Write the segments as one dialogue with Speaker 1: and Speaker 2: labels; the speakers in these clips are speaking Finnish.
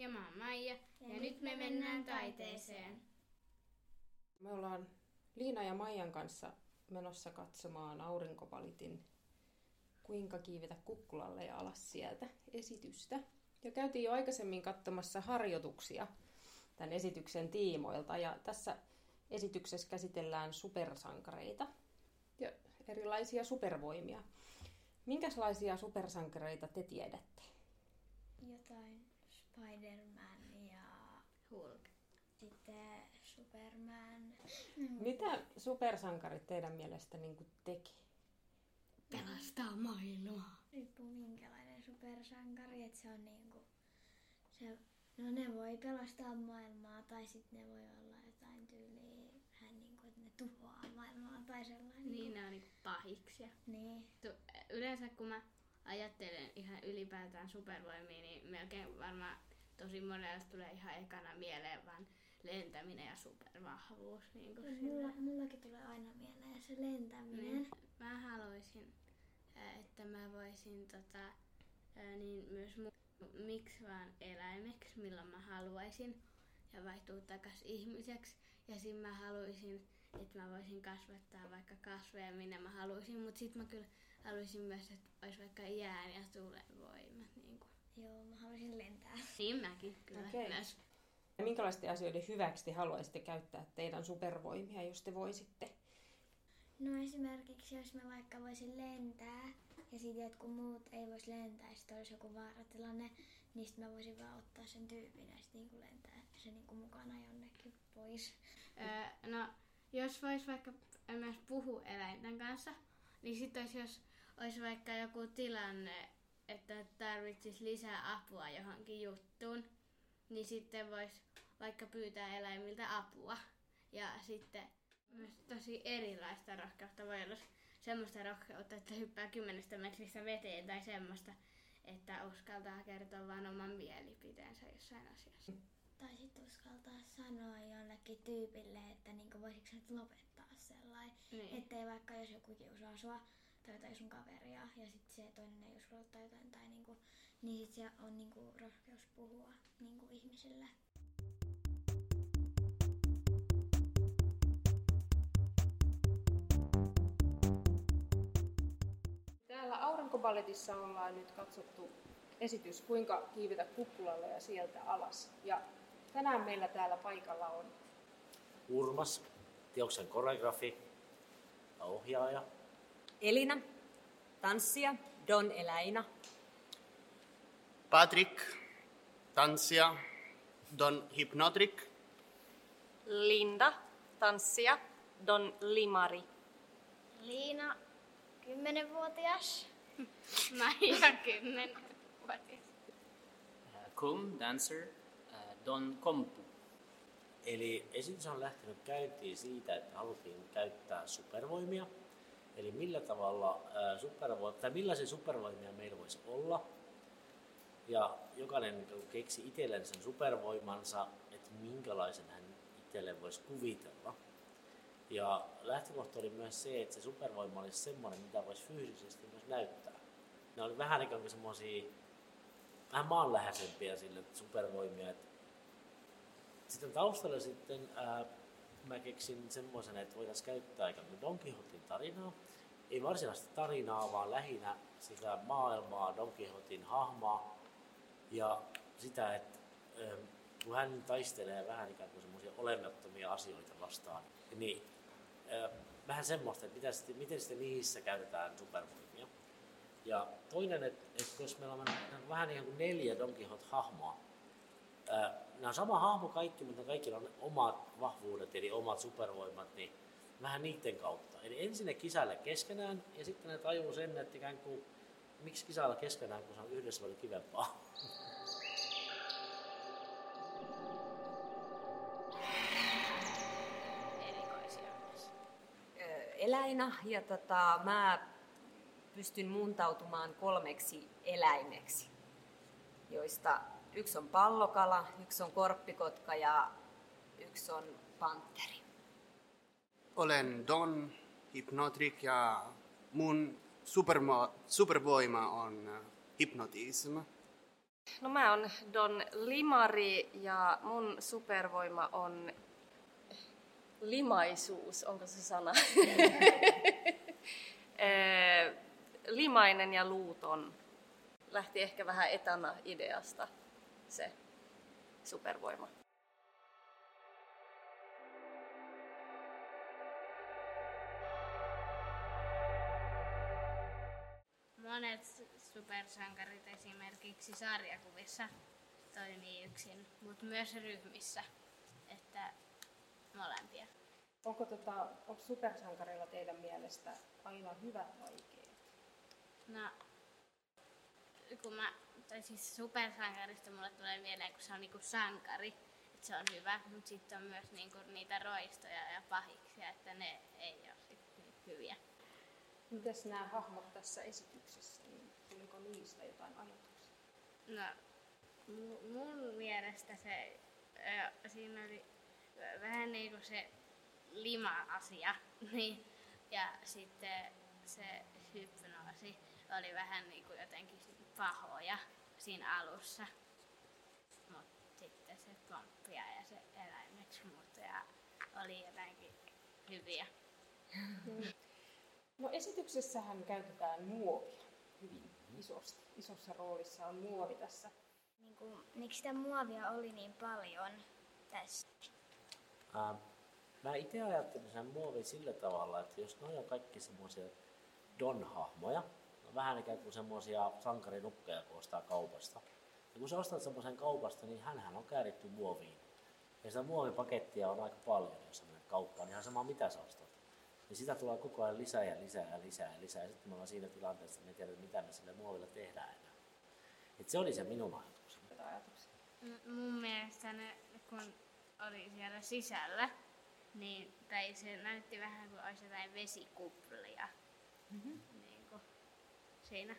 Speaker 1: Ja mä oon Maija. Ja, ja nyt me mennään taiteeseen.
Speaker 2: Me ollaan Liina ja Maijan kanssa menossa katsomaan aurinkopalitin Kuinka kiivetä kukkulalle ja alas sieltä esitystä. Ja käytiin jo aikaisemmin katsomassa harjoituksia tämän esityksen tiimoilta. Ja tässä esityksessä käsitellään supersankareita ja erilaisia supervoimia. Minkälaisia supersankareita te tiedätte?
Speaker 3: Jotain Spider-Man ja
Speaker 1: Hulk.
Speaker 3: sitten Superman.
Speaker 2: Mitä supersankarit teidän mielestä niin teki?
Speaker 1: Pelastaa maailmaa.
Speaker 3: Riippuu minkälainen supersankari, että se on niinku, se, no ne voi pelastaa maailmaa tai sitten ne voi olla jotain tyyliä vähän niinku, että ne tuhoaa maailmaa tai sellainen.
Speaker 1: Niin, ne on niinku pahiksia.
Speaker 3: Niin.
Speaker 1: Tu- Yleensä kun mä ajattelen ihan ylipäätään supervoimia, niin melkein varmaan tosi monelle tulee ihan ekana mieleen vaan lentäminen ja supervahvuus. Niin kuin
Speaker 3: Mulla, mullakin tulee aina mieleen se lentäminen.
Speaker 1: Niin. Mä haluaisin, että mä voisin tota, niin myös mu- miksi vaan eläimeksi, milloin mä haluaisin, ja vaihtuu takas ihmiseksi. Ja sitten mä haluaisin, että mä voisin kasvattaa vaikka kasveja, minne mä haluaisin, mutta sitten mä kyllä haluaisin myös, että olisi vaikka jään ja tulen voimat. Niin, kuin.
Speaker 3: Joo, mä haluaisin lentää.
Speaker 1: niin mäkin kyllä
Speaker 2: Okei.
Speaker 1: myös.
Speaker 2: Ja minkälaisten asioiden hyväksi te haluaisitte käyttää teidän supervoimia, jos te voisitte?
Speaker 3: No esimerkiksi jos mä vaikka voisin lentää ja sitten jotkut muut ei voisi lentää ja sitten olisi joku vaaratilanne, niin sitten mä voisin vaan ottaa sen tyypin ja sitten niinku lentää se niinku mukana jonnekin pois.
Speaker 1: Öö, no, jos vois vaikka myös puhua eläinten kanssa, niin sitten olisi, jos olisi vaikka joku tilanne, että tarvitsisi lisää apua johonkin juttuun, niin sitten voisi vaikka pyytää eläimiltä apua. Ja sitten myös tosi erilaista rohkeutta voi olla semmoista rohkeutta, että hyppää kymmenestä metristä veteen tai semmoista, että uskaltaa kertoa vain oman mielipiteensä jossain asiassa.
Speaker 3: Tai sitten uskaltaa sanoa jollekin tyypille, että niinku voisiko nyt lopettaa sellainen.
Speaker 1: Niin.
Speaker 3: Ettei vaikka jos joku kiusaa sua tai jotain sun kaveria ja sitten se toinen ei uskalla tai jotain, tai niinku, niin sit se on niinku rohkeus puhua niinku ihmisille.
Speaker 2: Täällä aurinkoballetissa ollaan nyt katsottu esitys Kuinka kiivetä kukkulalle ja sieltä alas. Ja tänään meillä täällä paikalla on
Speaker 4: Urmas, teoksen koreografi ja ohjaaja.
Speaker 5: Elina, tanssija, Don Eläina,
Speaker 6: Patrick, tanssija, Don Hypnotric,
Speaker 7: Linda, tanssija, Don Limari.
Speaker 3: Liina, 10-vuotias.
Speaker 1: Maija kymmenen vuotias.
Speaker 8: Uh, Kum, dancer, uh, Don Kompu.
Speaker 4: Eli esitys on lähtenyt käyntiin siitä, että haluttiin käyttää supervoimia. Eli millä tavalla ää, tai millaisia supervoimia meillä voisi olla. Ja jokainen keksi itselleen sen supervoimansa, että minkälaisen hän itselleen voisi kuvitella. Ja lähtökohta oli myös se, että se supervoima olisi semmoinen, mitä voisi fyysisesti myös näyttää. Ne oli vähän ikään kuin semmoisia vähän maanläheisempiä sille supervoimia, sitten taustalla sitten ää, mä keksin semmoisen, että voitaisiin käyttää kuin Don Quixotin tarinaa. Ei varsinaista tarinaa, vaan lähinnä sitä maailmaa, Don Quixotin hahmoa ja sitä, että ää, kun hän taistelee vähän ikään kuin semmoisia olemattomia asioita vastaan, niin ää, vähän semmoista, että mitä sitten, miten sitten niissä käytetään supervoimia. Ja toinen, että, että jos meillä on vähän ihan kuin neljä Don Quixote-hahmoa, Ää, nämä on sama hahmo kaikki, mutta kaikilla on omat vahvuudet, eli omat supervoimat, niin vähän niiden kautta. Eli ensin ne kisailee keskenään, ja sitten ne tajuu sen, että ikään kuin, miksi kisailla keskenään, kun se on yhdessä paljon kivempaa.
Speaker 5: Eläina ja tota, mä pystyn muuntautumaan kolmeksi eläimeksi, joista yksi on pallokala, yksi on korppikotka ja yksi on panteri.
Speaker 6: olen Don Hypnotric ja mun supermo- supervoima on äh, hypnotism.
Speaker 7: No mä oon Don Limari ja mun supervoima on limaisuus, onko se sana? Eh, Limainen ja luuton. Lähti ehkä vähän etana ideasta se supervoima.
Speaker 1: Monet supersankarit esimerkiksi sarjakuvissa toimii yksin, mutta myös ryhmissä, että molempia.
Speaker 2: Onko, tota, onko supersankarilla teidän mielestä aina hyvät vaikeat?
Speaker 1: No, kun mä, tai siis supersankarista mulle tulee mieleen, kun se on niinku sankari, että se on hyvä, mutta sitten on myös niinku niitä roistoja ja pahiksia, että ne ei ole sit niin hyviä.
Speaker 2: Mitäs nämä hahmot tässä esityksessä, niin tuliko niistä jotain ajatuksia?
Speaker 1: No, mu- mun mielestä se, ö, siinä oli vähän niin kuin se lima-asia, niin, ja sitten se hypnoosi oli vähän niin kuin jotenkin pahoja siinä alussa. Mutta sitten se pomppia ja se eläimeksi muuttaja oli jotenkin hyviä.
Speaker 2: No esityksessähän käytetään muovia hyvin isosti. Isossa roolissa on muovi tässä.
Speaker 3: Niin kuin, miksi sitä muovia oli niin paljon tässä?
Speaker 4: Ää, mä itse ajattelin sen muovin sillä tavalla, että jos noi on kaikki semmoisia Don-hahmoja, vähän ikään kuin semmoisia sankarinukkeja, kun ostaa kaupasta. Ja kun sä ostat semmoisen kaupasta, niin hänhän on kääritty muoviin. Ja sitä muovipakettia on aika paljon, jos sä menet kauppaan, niin ihan sama mitä sä ostat. Niin sitä tulee koko ajan lisää ja lisää ja lisää ja lisää. Ja sitten me ollaan siinä tilanteessa, että me tiedä, mitä me sille muoville tehdään enää. Et se oli se minun ajatukseni.
Speaker 2: Ajatuksia.
Speaker 1: M- mun mielestä ne, kun oli siellä sisällä, niin, tai se näytti vähän kuin olisi jotain vesikuplia. Mm-hmm. Niin siinä.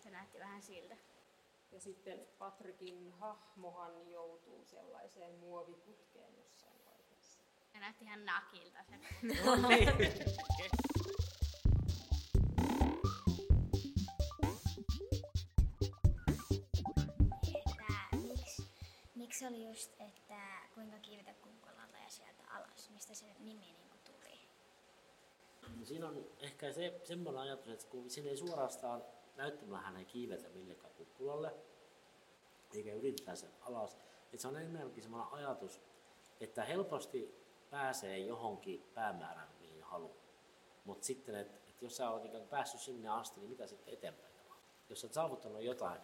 Speaker 1: Se näytti vähän siltä.
Speaker 2: Ja sitten Patrikin hahmohan joutuu sellaiseen muoviputkeen jossain vaiheessa.
Speaker 1: Se näytti ihan nakilta se.
Speaker 3: Että miksi, miksi oli just, että kuinka kiivetä kukkolalle ja sieltä alas, mistä se nimi niin?
Speaker 4: No Siinä on ehkä se, semmoinen ajatus, että kun siinä ei suorastaan näyttämällä hän ei kiivetä millekään kukkulalle, eikä yritetä sen alas. Että se on enemmänkin semmoinen ajatus, että helposti pääsee johonkin päämäärään, mihin haluaa. Mutta sitten, että et jos sä oot ikään päässyt sinne asti, niin mitä sitten eteenpäin? Jos sä oot saavuttanut jotain,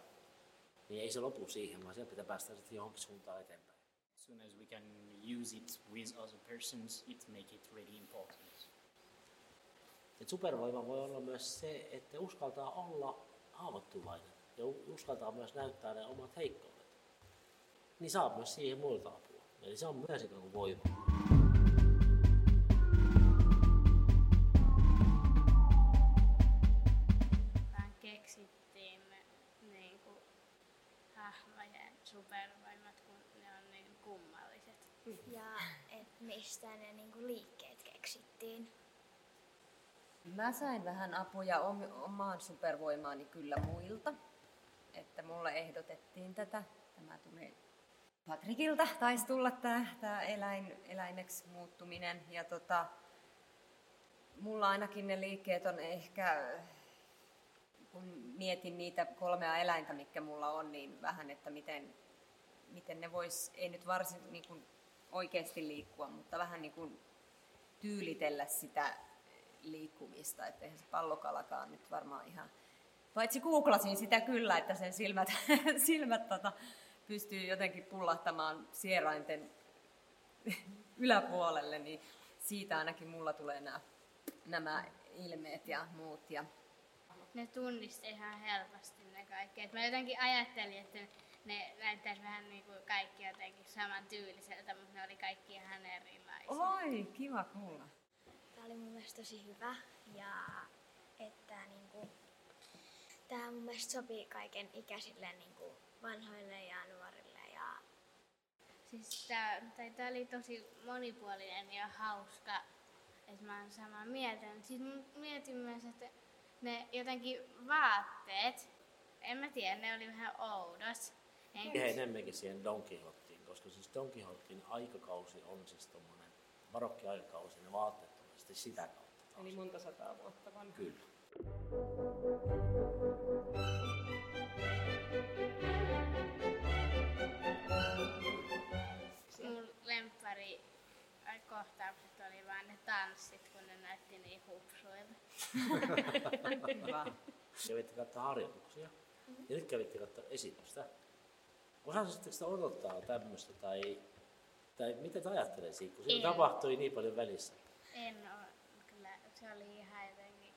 Speaker 4: niin ei se lopu siihen, vaan sieltä pitää päästä sitten johonkin suuntaan eteenpäin.
Speaker 8: As soon as we can use it with other persons, it make it really important.
Speaker 4: Et supervoima voi olla myös se, että uskaltaa olla haavoittuvainen ja uskaltaa myös näyttää ne omat heikkoudet. Niin saa myös siihen muilta apua. Eli se on myös ikään kuin voima.
Speaker 1: Vaan keksittiin niin kuin, hahmojen supervoimat, kun ne on niin kummalliset.
Speaker 3: Ja et mistä ne niin kuin liikkeet keksittiin.
Speaker 5: Mä sain vähän apuja om- omaan supervoimaani kyllä muilta. Että mulle ehdotettiin tätä. Tämä tuli Patrikilta, taisi tulla tämä, tämä eläin, eläimeksi muuttuminen. Ja tota, mulla ainakin ne liikkeet on ehkä, kun mietin niitä kolmea eläintä, mitkä mulla on, niin vähän, että miten, miten ne vois, ei nyt varsin niin kuin oikeasti liikkua, mutta vähän niin kuin tyylitellä sitä liikkumista, että eihän se pallokalakaan nyt varmaan ihan... Paitsi googlasin sitä kyllä, että sen silmät, silmät tota, pystyy jotenkin pullahtamaan sierainten yläpuolelle, niin siitä ainakin mulla tulee nämä, nämä ilmeet ja muut. Ja
Speaker 1: Ne tunnisti ihan helposti ne kaikki. Et mä jotenkin ajattelin, että ne näyttäisi vähän niin kuin kaikki jotenkin saman tyyliseltä, mutta ne oli kaikki ihan erilaisia.
Speaker 5: Oi, kiva kuulla.
Speaker 3: Tämä oli mun mielestä tosi hyvä ja että niin kuin, tämä mun mielestä sopii kaiken ikäisille niin kuin vanhoille ja nuorille ja
Speaker 1: Siis tää, tai tää oli tosi monipuolinen ja hauska, että mä oon samaa mieltä. Siis mietin myös, että ne jotenkin vaatteet, en mä tiedä, ne oli vähän oudot. Enkä-
Speaker 4: Ihan enemmänkin siihen Don Quixoteen, koska siis Don Quixoteen aikakausi on siis tommonen barokki-aikakausi, ne vaatteet sitten sitä kautta. taas.
Speaker 2: Eli monta sataa vuotta vanha.
Speaker 4: Kyllä.
Speaker 1: Mun lemppari ai, kohtaukset oli vaan ne tanssit, kun ne näytti niin hupsuilta.
Speaker 4: Kävitte katsoa harjoituksia ja nyt kävitte katsoa esitystä. Osasitteko sitä odottaa tämmöistä tai, tai mitä te ajattelee siitä, kun siinä tapahtui niin paljon välissä?
Speaker 1: En oo, kyllä se oli ihan jotenkin,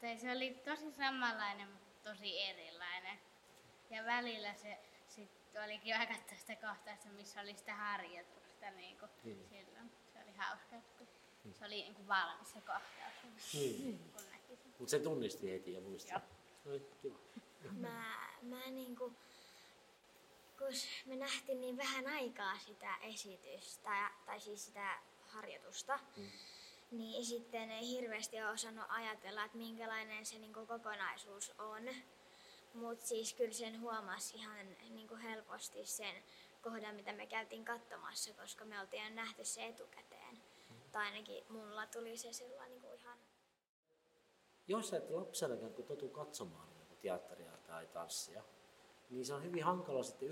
Speaker 1: tai se oli tosi samanlainen, mutta tosi erilainen. Ja välillä se sitten olikin aika tästä kohtausta, missä oli sitä harjoitusta niin kuin
Speaker 4: Niin.
Speaker 1: silloin. Se oli hauska, kun se oli niin kuin valmis se kohtaus,
Speaker 4: Niin.
Speaker 1: kun näki sen.
Speaker 4: Mutta se tunnisti heti ja muisti.
Speaker 1: Joo.
Speaker 4: No, kiva.
Speaker 3: Mä, mä niinku, kun me nähtiin niin vähän aikaa sitä esitystä, tai siis sitä harjoitusta,
Speaker 4: Mm.
Speaker 3: Niin sitten ei hirveästi ole osannut ajatella, että minkälainen se niinku kokonaisuus on. Mutta siis kyllä sen huomasi ihan niinku helposti sen kohdan, mitä me käytiin katsomassa, koska me oltiin nähty se etukäteen. Tai ainakin mulla tuli se silloin niinku ihan
Speaker 4: Jos sä et lapsena ikään kuin totu katsomaan niin teatteria tai tanssia, niin se on hyvin hankala sitten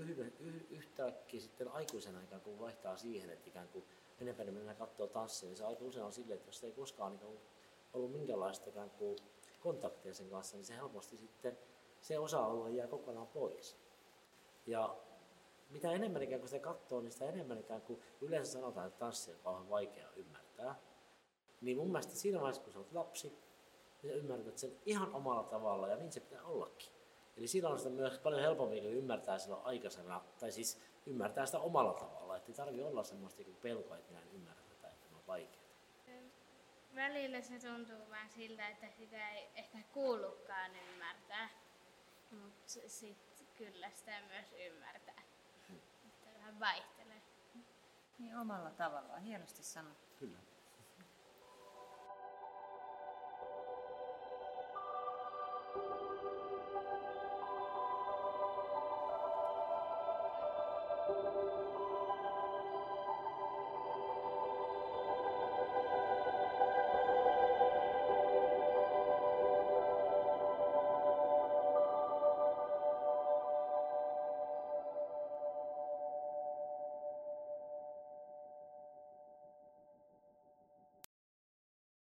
Speaker 4: yhtäkkiä sitten aikuisena ikään kuin vaihtaa siihen, että ikään kuin enempää mennään katsoa tanssia, niin se aika usein on silleen, että jos ei koskaan niin ollut minkäänlaista kuin kontaktia sen kanssa, niin se helposti sitten se osa-alue jää kokonaan pois. Ja mitä enemmän ikään kuin sitä katsoo, niin sitä enemmän ikään kuin yleensä sanotaan, että tanssi on kauhean vaikea ymmärtää. Niin mun mielestä siinä vaiheessa, kun sä oot lapsi, niin sä ymmärrät sen ihan omalla tavalla ja niin se pitää ollakin. Eli silloin on sitä myös paljon helpommin, kun ymmärtää silloin aikaisena, tai siis ymmärtää sitä omalla tavalla. Että ei tarvitse olla semmoista niinku pelkoa, että minä en ymmärrä tätä, että tämä on vaikea.
Speaker 1: Välillä se tuntuu vähän siltä, että sitä ei ehkä kuulukaan ymmärtää, mutta sitten kyllä sitä myös ymmärtää. Hmm. Että vähän vaihtelee.
Speaker 5: Niin omalla tavallaan, hienosti sanottu.
Speaker 4: Kyllä.